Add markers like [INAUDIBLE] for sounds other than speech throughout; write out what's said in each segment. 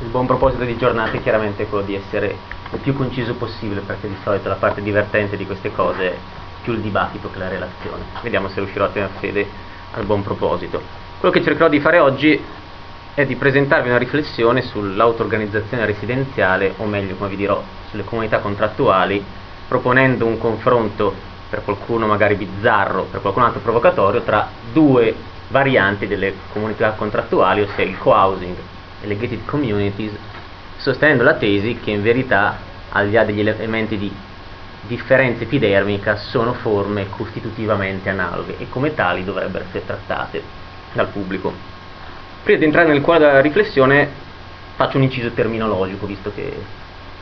il buon proposito di giornata è chiaramente quello di essere il più conciso possibile, perché di solito la parte divertente di queste cose è più il dibattito che la relazione. Vediamo se riuscirò a tenere fede al buon proposito. Quello che cercherò di fare oggi è di presentarvi una riflessione sull'auto-organizzazione residenziale, o meglio, come vi dirò, sulle comunità contrattuali, proponendo un confronto, per qualcuno magari bizzarro, per qualcun altro provocatorio, tra due varianti delle comunità contrattuali, ossia il co-housing gated communities, sostenendo la tesi che in verità, al di là degli elementi di differenza epidermica, sono forme costitutivamente analoghe e come tali dovrebbero essere trattate dal pubblico. Prima di entrare nel cuore della riflessione faccio un inciso terminologico, visto che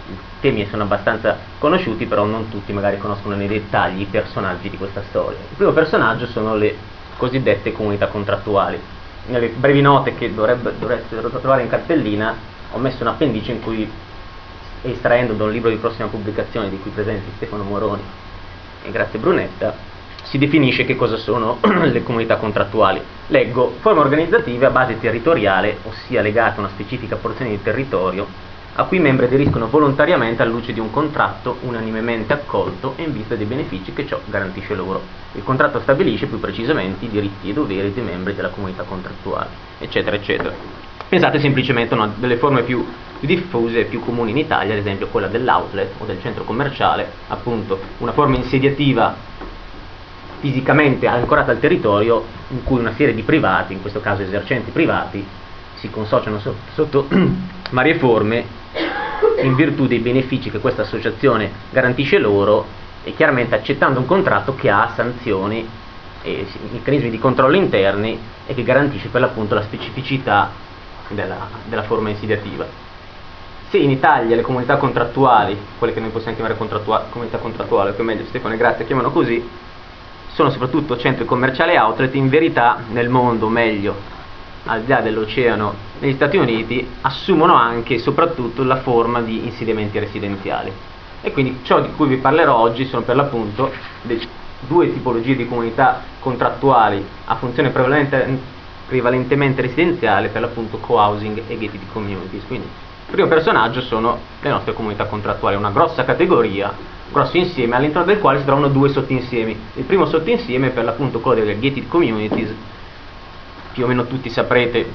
i temi sono abbastanza conosciuti, però non tutti magari conoscono nei dettagli i personaggi di questa storia. Il primo personaggio sono le cosiddette comunità contrattuali. Nelle brevi note che dovrebbe, dovreste trovare in cartellina ho messo un appendice in cui, estraendo da un libro di prossima pubblicazione di cui presenti Stefano Moroni e grazie Brunetta, si definisce che cosa sono [CLEARS THROAT] le comunità contrattuali. Leggo forme organizzative a base territoriale, ossia legate a una specifica porzione di territorio a cui i membri aderiscono volontariamente alla luce di un contratto unanimemente accolto e in vista dei benefici che ciò garantisce loro. Il contratto stabilisce più precisamente i diritti e i doveri dei membri della comunità contrattuale, eccetera, eccetera. Pensate semplicemente a una delle forme più diffuse e più comuni in Italia, ad esempio quella dell'outlet o del centro commerciale, appunto una forma insediativa fisicamente ancorata al territorio in cui una serie di privati, in questo caso esercenti privati, si consociano sotto, sotto [CLEARS THROAT] varie forme in virtù dei benefici che questa associazione garantisce loro e chiaramente accettando un contratto che ha sanzioni e meccanismi di controllo interni e che garantisce per l'appunto la specificità della, della forma insediativa. Se in Italia le comunità contrattuali, quelle che noi possiamo chiamare contrattua- comunità contrattuali, o che meglio Stefano e Grazia chiamano così, sono soprattutto centri commerciali outlet, in verità nel mondo, meglio al di là dell'oceano negli Stati Uniti, assumono anche e soprattutto la forma di insediamenti residenziali. E quindi ciò di cui vi parlerò oggi sono per l'appunto due tipologie di comunità contrattuali a funzione prevalente, prevalentemente residenziale, per l'appunto co-housing e gated communities. Quindi il primo personaggio sono le nostre comunità contrattuali, una grossa categoria, un grosso insieme all'interno del quale si trovano due sottoinsiemi. Il primo sottoinsieme è per l'appunto quello delle gated communities più o meno tutti saprete,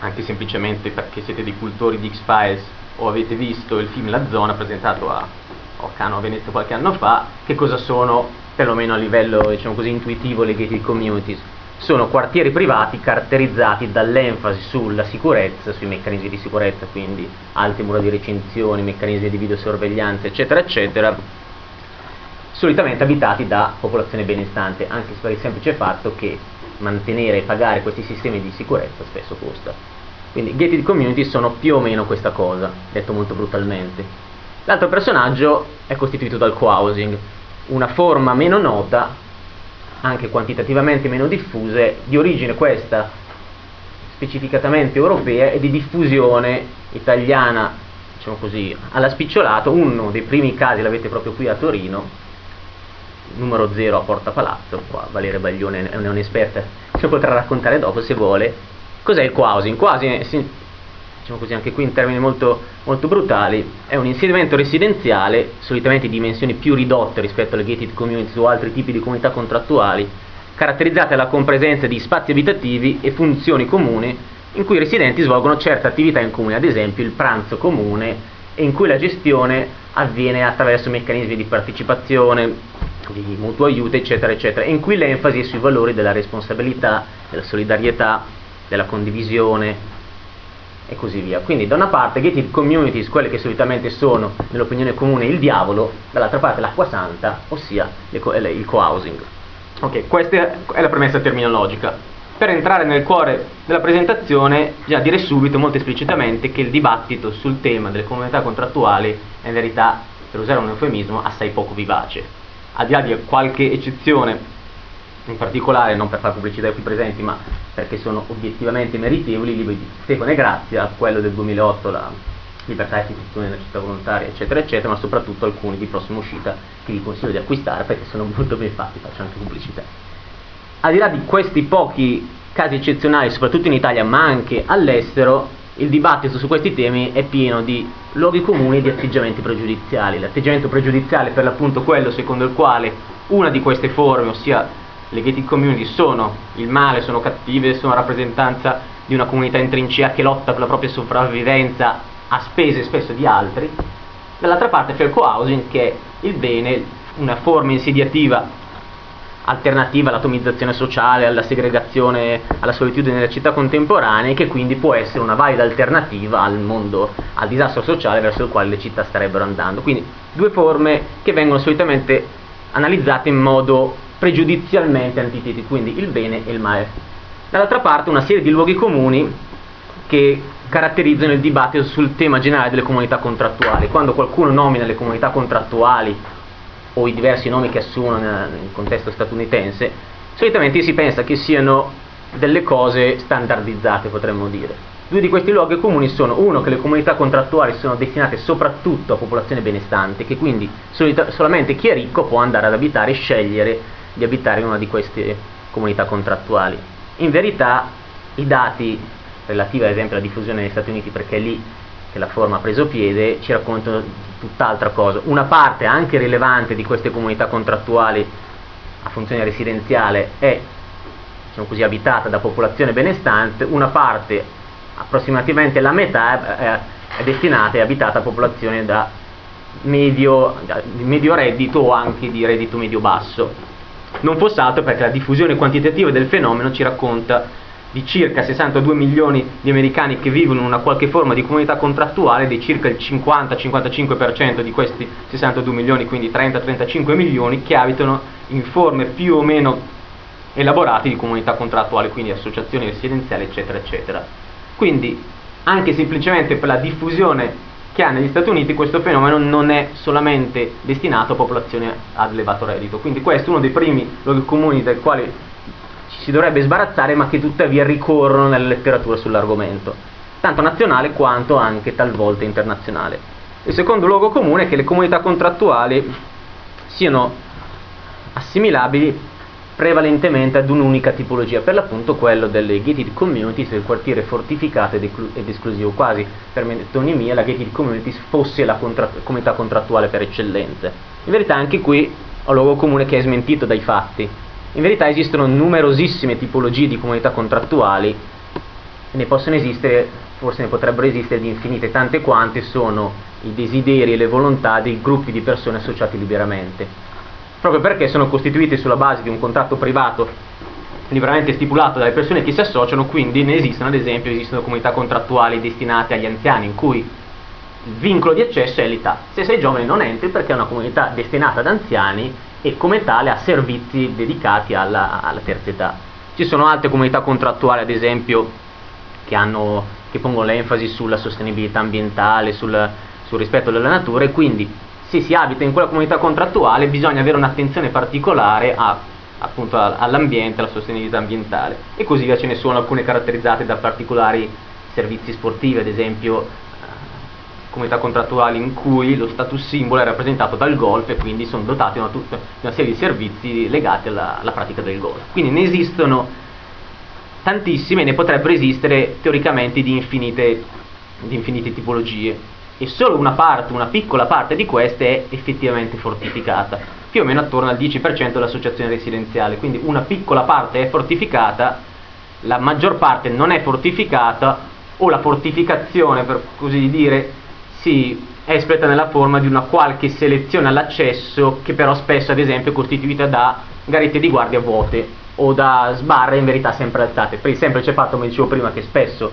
anche semplicemente perché siete dei cultori di X-Files o avete visto il film La Zona presentato a Orcano a Venezia qualche anno fa, che cosa sono, perlomeno a livello diciamo così, intuitivo, le gated communities. Sono quartieri privati caratterizzati dall'enfasi sulla sicurezza, sui meccanismi di sicurezza, quindi alte mura di recinzione, meccanismi di videosorveglianza, eccetera, eccetera, solitamente abitati da popolazione benestante, anche per il semplice fatto che mantenere e pagare questi sistemi di sicurezza spesso costa. Quindi gated community sono più o meno questa cosa, detto molto brutalmente. L'altro personaggio è costituito dal co-housing, una forma meno nota, anche quantitativamente meno diffuse, di origine questa specificatamente europea e di diffusione italiana, diciamo così, alla spicciolato. Uno dei primi casi l'avete proprio qui a Torino, numero 0 a Porta Palazzo, qua Valeria Baglione è un'esperta, lo potrà raccontare dopo se vuole. Cos'è il co-housing? Co-housing, diciamo così anche qui in termini molto, molto brutali, è un insediamento residenziale, solitamente di dimensioni più ridotte rispetto alle gated communities o altri tipi di comunità contrattuali, caratterizzate dalla compresenza di spazi abitativi e funzioni comuni in cui i residenti svolgono certe attività in comune, ad esempio il pranzo comune, e in cui la gestione avviene attraverso meccanismi di partecipazione, di mutuo aiuto, eccetera, eccetera, in cui l'enfasi è sui valori della responsabilità, della solidarietà, della condivisione e così via. Quindi da una parte gated communities, quelle che solitamente sono nell'opinione comune il diavolo, dall'altra parte l'acqua santa, ossia il co-housing. Ok, questa è la premessa terminologica. Per entrare nel cuore della presentazione, bisogna dire subito, molto esplicitamente, che il dibattito sul tema delle comunità contrattuali è in verità, per usare un eufemismo, assai poco vivace al di là di qualche eccezione, in particolare non per fare pubblicità qui presenti, ma perché sono obiettivamente meritevoli, i libri di Stefano e Grazia, quello del 2008, la libertà e istituzione della città volontaria, eccetera, eccetera, ma soprattutto alcuni di prossima uscita che vi consiglio di acquistare perché sono molto ben fatti, faccio anche pubblicità. Al di là di questi pochi casi eccezionali, soprattutto in Italia, ma anche all'estero, il dibattito su questi temi è pieno di luoghi comuni e di atteggiamenti pregiudiziali. L'atteggiamento pregiudiziale è per l'appunto quello secondo il quale una di queste forme, ossia le gated community, sono il male, sono cattive, sono rappresentanza di una comunità in trincea che lotta per la propria sopravvivenza a spese spesso di altri. Dall'altra parte c'è il co-housing che è il bene, una forma insediativa alternativa all'atomizzazione sociale, alla segregazione, alla solitudine della città contemporanea e che quindi può essere una valida alternativa al mondo, al disastro sociale verso il quale le città starebbero andando. Quindi due forme che vengono solitamente analizzate in modo pregiudizialmente antitetico, quindi il bene e il male. Dall'altra parte una serie di luoghi comuni che caratterizzano il dibattito sul tema generale delle comunità contrattuali. Quando qualcuno nomina le comunità contrattuali o i diversi nomi che assumono nel contesto statunitense, solitamente si pensa che siano delle cose standardizzate, potremmo dire. Due di questi luoghi comuni sono uno che le comunità contrattuali sono destinate soprattutto a popolazione benestante, che quindi solita- solamente chi è ricco può andare ad abitare e scegliere di abitare in una di queste comunità contrattuali. In verità i dati relativi ad esempio alla diffusione negli Stati Uniti, perché lì che la forma ha preso piede, ci raccontano tutt'altra cosa. Una parte anche rilevante di queste comunità contrattuali a funzione residenziale è diciamo così, abitata da popolazione benestante, una parte, approssimativamente la metà, è, è destinata e abitata a popolazione da medio, di medio reddito o anche di reddito medio-basso. Non fosse altro perché la diffusione quantitativa del fenomeno ci racconta di circa 62 milioni di americani che vivono in una qualche forma di comunità contrattuale, di circa il 50-55% di questi 62 milioni, quindi 30-35 milioni, che abitano in forme più o meno elaborate di comunità contrattuali, quindi associazioni residenziali, eccetera, eccetera. Quindi, anche semplicemente per la diffusione che ha negli Stati Uniti, questo fenomeno non è solamente destinato a popolazione ad elevato reddito. Quindi questo è uno dei primi luoghi comuni dai quali si dovrebbe sbarazzare ma che tuttavia ricorrono nella letteratura sull'argomento, tanto nazionale quanto anche talvolta internazionale. Il secondo luogo comune è che le comunità contrattuali siano assimilabili prevalentemente ad un'unica tipologia, per l'appunto quello delle gated communities del quartiere fortificato ed, ed esclusivo, quasi per metonimia la gated communities fosse la contra comunità contrattuale per eccellenza. In verità anche qui ho luogo comune che è smentito dai fatti, in verità esistono numerosissime tipologie di comunità contrattuali ne possono esistere, forse ne potrebbero esistere di infinite, tante quante sono i desideri e le volontà dei gruppi di persone associati liberamente. Proprio perché sono costituiti sulla base di un contratto privato liberamente stipulato dalle persone che si associano, quindi ne esistono, ad esempio, esistono comunità contrattuali destinate agli anziani in cui il vincolo di accesso è l'età. Se sei giovane non entri perché è una comunità destinata ad anziani e come tale ha servizi dedicati alla, alla terza età. Ci sono altre comunità contrattuali, ad esempio, che, hanno, che pongono l'enfasi sulla sostenibilità ambientale, sul, sul rispetto della natura e quindi se si abita in quella comunità contrattuale bisogna avere un'attenzione particolare a, appunto all'ambiente, alla sostenibilità ambientale e così via ce ne sono alcune caratterizzate da particolari servizi sportivi, ad esempio comunità contrattuali in cui lo status simbolo è rappresentato dal golf e quindi sono dotati di una, una serie di servizi legati alla, alla pratica del golf. Quindi ne esistono tantissime e ne potrebbero esistere teoricamente di infinite, di infinite tipologie. E solo una parte, una piccola parte di queste è effettivamente fortificata, più o meno attorno al 10% dell'associazione residenziale, quindi una piccola parte è fortificata, la maggior parte non è fortificata o la fortificazione, per così dire, si espleta nella forma di una qualche selezione all'accesso che però spesso ad esempio è costituita da garette di guardia vuote o da sbarre in verità sempre alzate. Per il semplice fatto come dicevo prima che spesso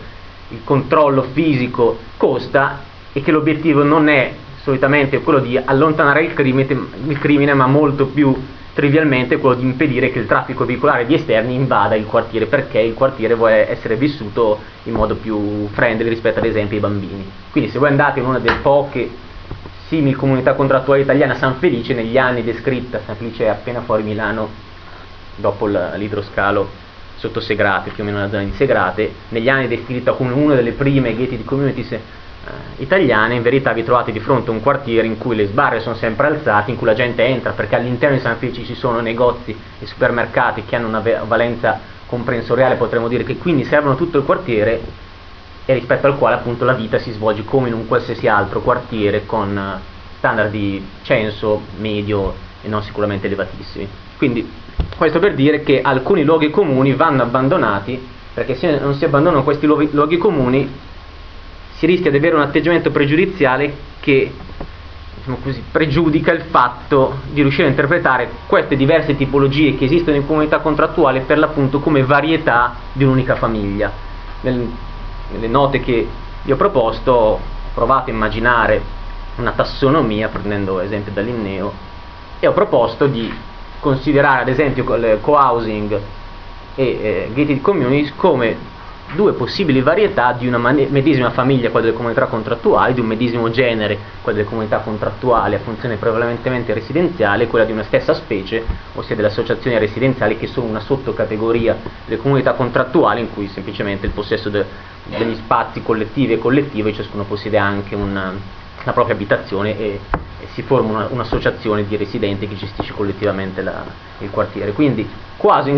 il controllo fisico costa e che l'obiettivo non è solitamente quello di allontanare il crimine, il crimine ma molto più trivialmente quello di impedire che il traffico veicolare di esterni invada il quartiere perché il quartiere vuole essere vissuto in modo più friendly rispetto ad esempio ai bambini. Quindi se voi andate in una delle poche simili comunità contrattuali italiane a San Felice, negli anni descritta, San Felice è appena fuori Milano dopo l'idroscalo sotto Segrate, più o meno nella zona di Segrate, negli anni descritta come una delle prime gated communities italiane, in verità vi trovate di fronte a un quartiere in cui le sbarre sono sempre alzate, in cui la gente entra perché all'interno di San Felice ci sono negozi e supermercati che hanno una valenza comprensoriale, potremmo dire che quindi servono tutto il quartiere e rispetto al quale appunto la vita si svolge come in un qualsiasi altro quartiere con standard di censo medio e non sicuramente elevatissimi. Quindi questo per dire che alcuni luoghi comuni vanno abbandonati perché se non si abbandonano questi luoghi comuni si rischia di avere un atteggiamento pregiudiziale che diciamo così, pregiudica il fatto di riuscire a interpretare queste diverse tipologie che esistono in comunità contrattuale per l'appunto come varietà di un'unica famiglia. Nel, nelle note che vi ho proposto ho provato a immaginare una tassonomia prendendo esempio da Linneo e ho proposto di considerare ad esempio il co-housing e eh, gated communities come due possibili varietà di una medesima famiglia, quella delle comunità contrattuali, di un medesimo genere, quella delle comunità contrattuali a funzione prevalentemente residenziale, quella di una stessa specie, ossia delle associazioni residenziali che sono una sottocategoria delle comunità contrattuali in cui semplicemente il possesso de, degli spazi collettivi e collettivi, ciascuno possiede anche una, la propria abitazione e, e si forma una, un'associazione di residenti che gestisce collettivamente la, il quartiere. Quindi quasi in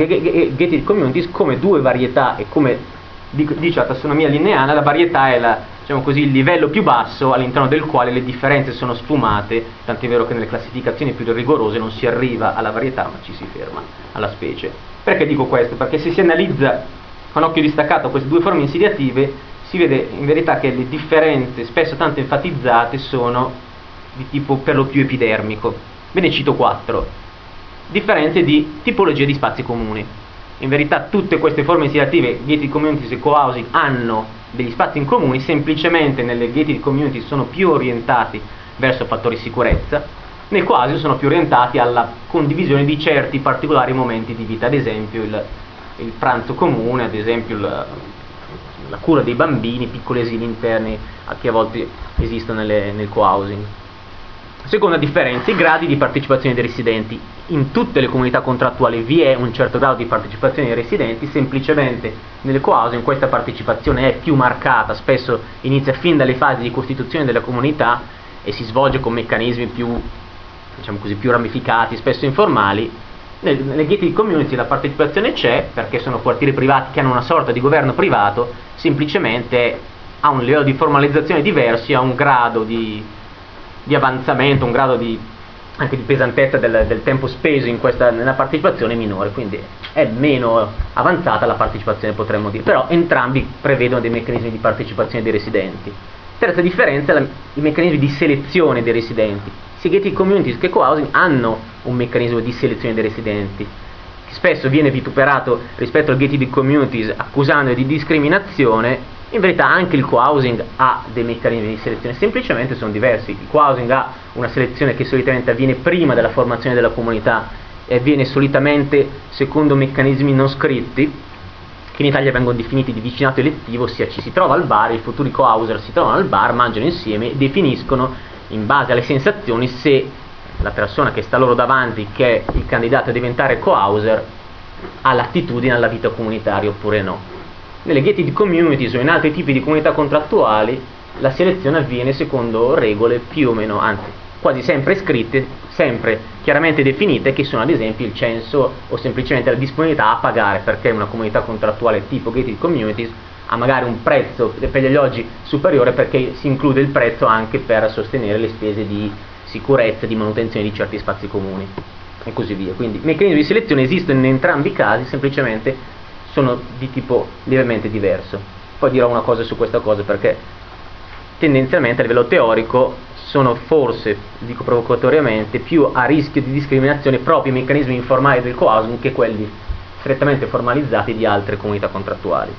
gated communities come due varietà e come dice la tassonomia lineare, la varietà è la, diciamo così, il livello più basso all'interno del quale le differenze sono sfumate, tant'è vero che nelle classificazioni più rigorose non si arriva alla varietà ma ci si ferma alla specie. Perché dico questo? Perché se si analizza con occhio distaccato queste due forme insediative si vede in verità che le differenze spesso tanto enfatizzate sono di tipo per lo più epidermico. Ve ne cito quattro. Differenze di tipologia di spazi comuni in verità tutte queste forme insediative, gated communities e co-housing, hanno degli spazi in comune, semplicemente nelle gated communities sono più orientati verso fattori sicurezza, nel co-housing sono più orientati alla condivisione di certi particolari momenti di vita, ad esempio il, il pranzo comune, ad esempio il, la cura dei bambini, piccoli asili interni che a volte esistono nelle, nel co-housing. Seconda differenza, i gradi di partecipazione dei residenti. In tutte le comunità contrattuali vi è un certo grado di partecipazione dei residenti, semplicemente nelle cohousing questa partecipazione è più marcata, spesso inizia fin dalle fasi di costituzione della comunità e si svolge con meccanismi più, diciamo così, più ramificati, spesso informali. Nelle gated community la partecipazione c'è perché sono quartieri privati che hanno una sorta di governo privato, semplicemente ha un livello di formalizzazione diverso, ha un grado di di avanzamento, un grado di, anche di pesantezza del, del tempo speso questa, nella partecipazione minore, quindi è meno avanzata la partecipazione potremmo dire, però entrambi prevedono dei meccanismi di partecipazione dei residenti. Terza differenza è la, i meccanismi di selezione dei residenti. Sia gated communities che co-housing hanno un meccanismo di selezione dei residenti, che spesso viene vituperato rispetto al gated communities accusando di discriminazione in verità anche il co-housing ha dei meccanismi di selezione, semplicemente sono diversi. Il co-housing ha una selezione che solitamente avviene prima della formazione della comunità e avviene solitamente secondo meccanismi non scritti, che in Italia vengono definiti di vicinato elettivo, ossia ci si trova al bar, i futuri co-houser si trovano al bar, mangiano insieme e definiscono in base alle sensazioni se la persona che sta loro davanti, che è il candidato a diventare co-houser, ha l'attitudine alla vita comunitaria oppure no nelle gated communities o in altri tipi di comunità contrattuali la selezione avviene secondo regole più o meno, anzi quasi sempre scritte, sempre chiaramente definite, che sono ad esempio il censo o semplicemente la disponibilità a pagare, perché una comunità contrattuale tipo gated communities ha magari un prezzo per gli alloggi superiore perché si include il prezzo anche per sostenere le spese di sicurezza di manutenzione di certi spazi comuni e così via. Quindi meccanismi di selezione esistono in entrambi i casi, semplicemente sono di tipo lievemente diverso. Poi dirò una cosa su questa cosa perché tendenzialmente a livello teorico sono forse, dico provocatoriamente, più a rischio di discriminazione proprio i meccanismi informali del co-housing che quelli strettamente formalizzati di altre comunità contrattuali.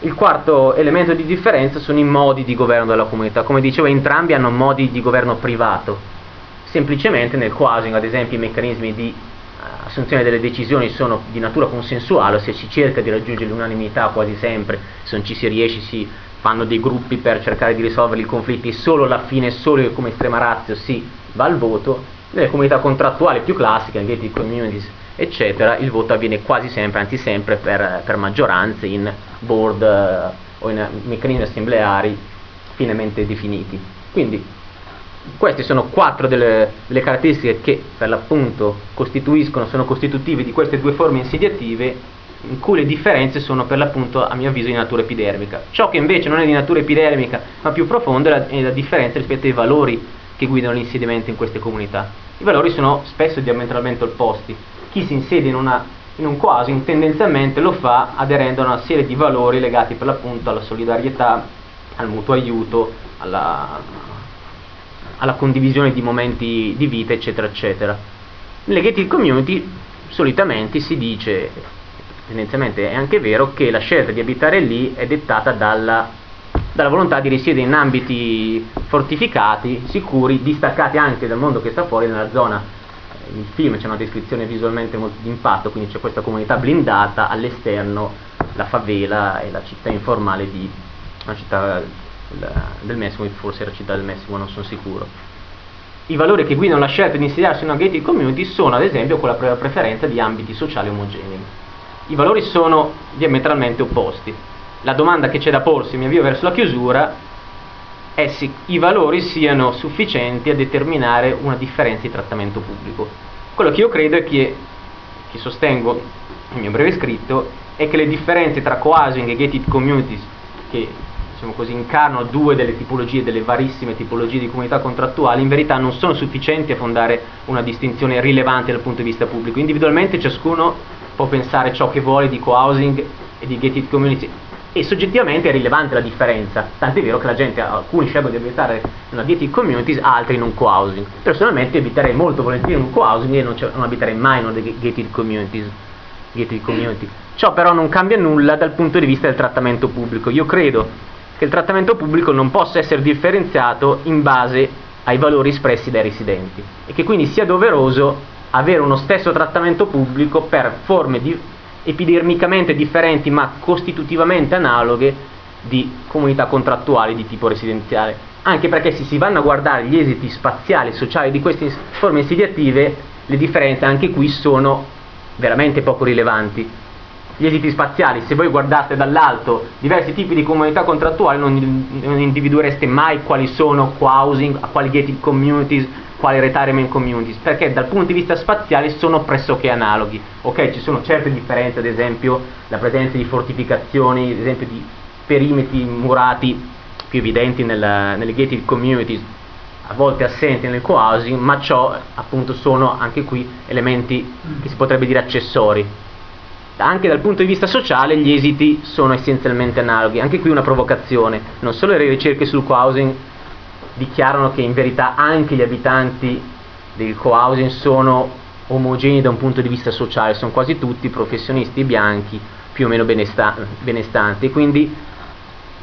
Il quarto elemento di differenza sono i modi di governo della comunità. Come dicevo, entrambi hanno modi di governo privato. Semplicemente nel co-housing, ad esempio, i meccanismi di assunzione delle decisioni sono di natura consensuale, se si cerca di raggiungere l'unanimità quasi sempre, se non ci si riesce si fanno dei gruppi per cercare di risolvere i conflitti solo alla fine, solo come estrema razza si va al voto, nelle comunità contrattuali più classiche, gated communities, eccetera, il voto avviene quasi sempre, anzi sempre per, per maggioranze in board eh, o in meccanismi assembleari finemente definiti. Quindi queste sono quattro delle, delle, caratteristiche che per l'appunto costituiscono, sono costitutive di queste due forme insediative in cui le differenze sono per l'appunto a mio avviso di natura epidermica. Ciò che invece non è di natura epidermica ma più profonda è la, è la differenza rispetto ai valori che guidano l'insediamento in queste comunità. I valori sono spesso diametralmente opposti. Chi si insedia in, una, in un quasi tendenzialmente lo fa aderendo a una serie di valori legati per l'appunto alla solidarietà, al mutuo aiuto, alla, alla condivisione di momenti di vita, eccetera, eccetera. Nelle gated community solitamente si dice, tendenzialmente è anche vero, che la scelta di abitare lì è dettata dalla, dalla volontà di risiedere in ambiti fortificati, sicuri, distaccati anche dal mondo che sta fuori nella zona. Il film c'è una descrizione visualmente molto d'impatto, quindi c'è questa comunità blindata, all'esterno la favela e la città informale di una città del Messico, forse era città del Messico, non sono sicuro. I valori che guidano la scelta di insediarsi in una gated community sono ad esempio quella pre- preferenza di ambiti sociali omogenei. I valori sono diametralmente opposti. La domanda che c'è da porsi, mi avvio verso la chiusura, è se i valori siano sufficienti a determinare una differenza di trattamento pubblico. Quello che io credo è che, che sostengo nel mio breve scritto, è che le differenze tra cohousing e gated communities, che diciamo così, incarnano due delle tipologie, delle varissime tipologie di comunità contrattuali, in verità non sono sufficienti a fondare una distinzione rilevante dal punto di vista pubblico. Individualmente ciascuno può pensare ciò che vuole di co-housing e di gated community e soggettivamente è rilevante la differenza, tant'è vero che la gente, alcuni scelgono di abitare in una gated community, altri in un co-housing. Personalmente abiterei molto volentieri in un co-housing e non, non abiterei mai in una gated communities. Gated community. Ciò però non cambia nulla dal punto di vista del trattamento pubblico. Io credo che il trattamento pubblico non possa essere differenziato in base ai valori espressi dai residenti e che quindi sia doveroso avere uno stesso trattamento pubblico per forme di, epidermicamente differenti ma costitutivamente analoghe di comunità contrattuali di tipo residenziale. Anche perché se si vanno a guardare gli esiti spaziali e sociali di queste forme insediative, le differenze anche qui sono veramente poco rilevanti gli esiti spaziali, se voi guardate dall'alto diversi tipi di comunità contrattuali non, non individuereste mai quali sono co-housing, quali gated communities, quali retirement communities, perché dal punto di vista spaziale sono pressoché analoghi. Ok, ci sono certe differenze, ad esempio la presenza di fortificazioni, ad esempio di perimetri murati più evidenti nella, nelle gated communities, a volte assenti nel co-housing, ma ciò appunto sono anche qui elementi che si potrebbe dire accessori anche dal punto di vista sociale gli esiti sono essenzialmente analoghi. Anche qui una provocazione. Non solo le ricerche sul co-housing dichiarano che in verità anche gli abitanti del co-housing sono omogenei da un punto di vista sociale, sono quasi tutti professionisti bianchi più o meno benesta- benestanti. Quindi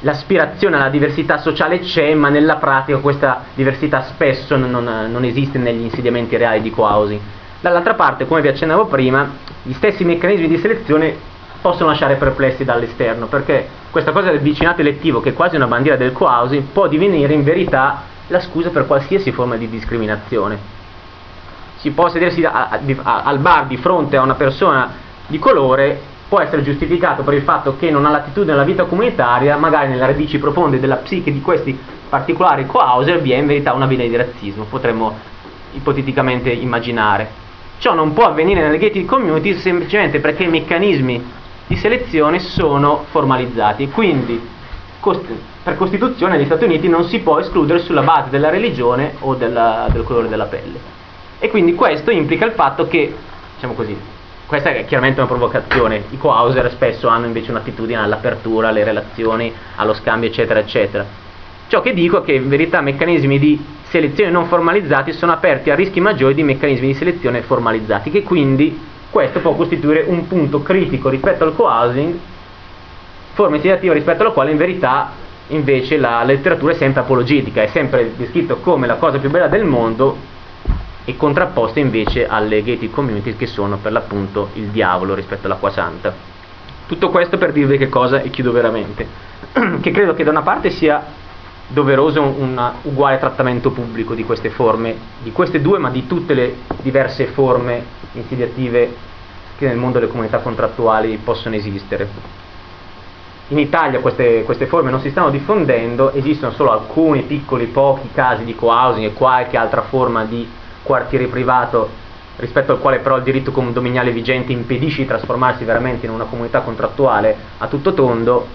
l'aspirazione alla diversità sociale c'è, ma nella pratica questa diversità spesso non, non, non esiste negli insediamenti reali di co-housing. Dall'altra parte, come vi accennavo prima, gli stessi meccanismi di selezione possono lasciare perplessi dall'esterno, perché questa cosa del vicinato elettivo, che è quasi una bandiera del co-housing, può divenire in verità la scusa per qualsiasi forma di discriminazione. Si può sedersi a, a, a, al bar di fronte a una persona di colore, può essere giustificato per il fatto che non ha l'attitudine alla vita comunitaria, magari nelle radici profonde della psiche di questi particolari co-houser vi è in verità una vena di razzismo, potremmo ipoteticamente immaginare. Ciò non può avvenire nelle gated community semplicemente perché i meccanismi di selezione sono formalizzati quindi cost- per Costituzione negli Stati Uniti non si può escludere sulla base della religione o della, del colore della pelle. E quindi questo implica il fatto che, diciamo così, questa è chiaramente una provocazione, i co-houser spesso hanno invece un'attitudine all'apertura, alle relazioni, allo scambio, eccetera, eccetera. Ciò che dico è che in verità meccanismi di selezione non formalizzati sono aperti a rischi maggiori di meccanismi di selezione formalizzati, che quindi questo può costituire un punto critico rispetto al co-housing, forma insediativa rispetto alla quale in verità invece la letteratura è sempre apologetica, è sempre descritto come la cosa più bella del mondo e contrapposta invece alle gated communities che sono per l'appunto il diavolo rispetto all'acqua santa. Tutto questo per dirvi che cosa, e chiudo veramente, [CLEARS THROAT] che credo che da una parte sia doveroso un uguale trattamento pubblico di queste forme, di queste due, ma di tutte le diverse forme insediative che nel mondo delle comunità contrattuali possono esistere. In Italia queste, queste forme non si stanno diffondendo, esistono solo alcuni piccoli, pochi casi di co-housing e qualche altra forma di quartiere privato rispetto al quale però il diritto condominiale vigente impedisce di trasformarsi veramente in una comunità contrattuale a tutto tondo,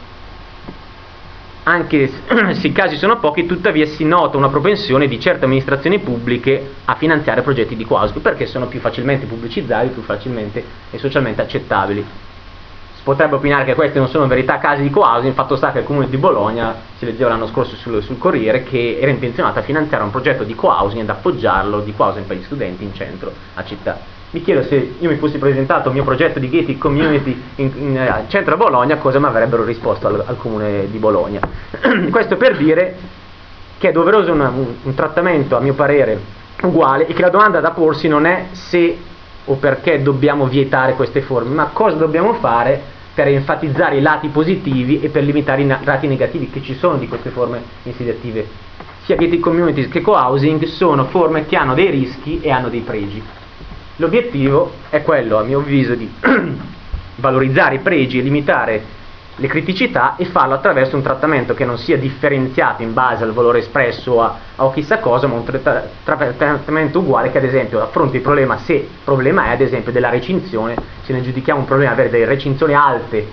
anche [CLEARS THROAT] se i casi sono pochi, tuttavia si nota una propensione di certe amministrazioni pubbliche a finanziare progetti di quasi perché sono più facilmente pubblicizzabili, più facilmente e socialmente accettabili. Si potrebbe opinare che questi non sono in verità casi di co-housing, fatto sta che il comune di Bologna, si leggeva l'anno scorso sul, sul Corriere, che era intenzionato a finanziare un progetto di co-housing ed appoggiarlo di co-housing per gli studenti in centro a città. Mi chiedo se io mi fossi presentato il mio progetto di gated community in, in, eh, centro a Bologna, cosa mi avrebbero risposto al, al comune di Bologna. [CLEARS THROAT] Questo per dire che è doveroso una, un, un trattamento, a mio parere, uguale e che la domanda da porsi non è se o perché dobbiamo vietare queste forme, ma cosa dobbiamo fare per enfatizzare i lati positivi e per limitare i lati negativi che ci sono di queste forme insediative. Sia gated communities che co-housing sono forme che hanno dei rischi e hanno dei pregi. L'obiettivo è quello, a mio avviso, di [CLEARS THROAT] valorizzare i pregi e limitare le criticità e farlo attraverso un trattamento che non sia differenziato in base al valore espresso a, a chissà cosa, ma un tra- trattamento uguale che ad esempio affronti il problema, se il problema è ad esempio della recinzione, se ne giudichiamo un problema avere delle recinzioni alte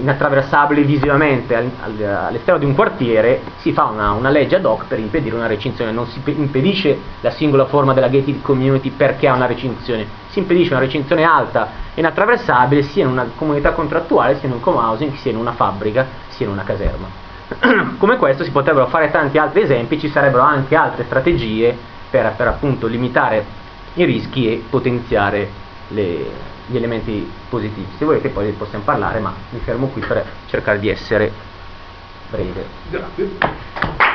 inattraversabili visivamente al, al, all'esterno di un quartiere, si fa una, una, legge ad hoc per impedire una recinzione, non si impedisce la singola forma della gated community perché ha una recinzione, si impedisce una recinzione alta e inattraversabile sia in una comunità contrattuale, sia in un co-housing, sia in una fabbrica, sia in una caserma. [CLEARS THROAT] Come questo si potrebbero fare tanti altri esempi, ci sarebbero anche altre strategie per, per appunto limitare i rischi e potenziare le, gli elementi positivi. Se volete poi possiamo parlare, ma mi fermo qui per cercare di essere breve. Grazie.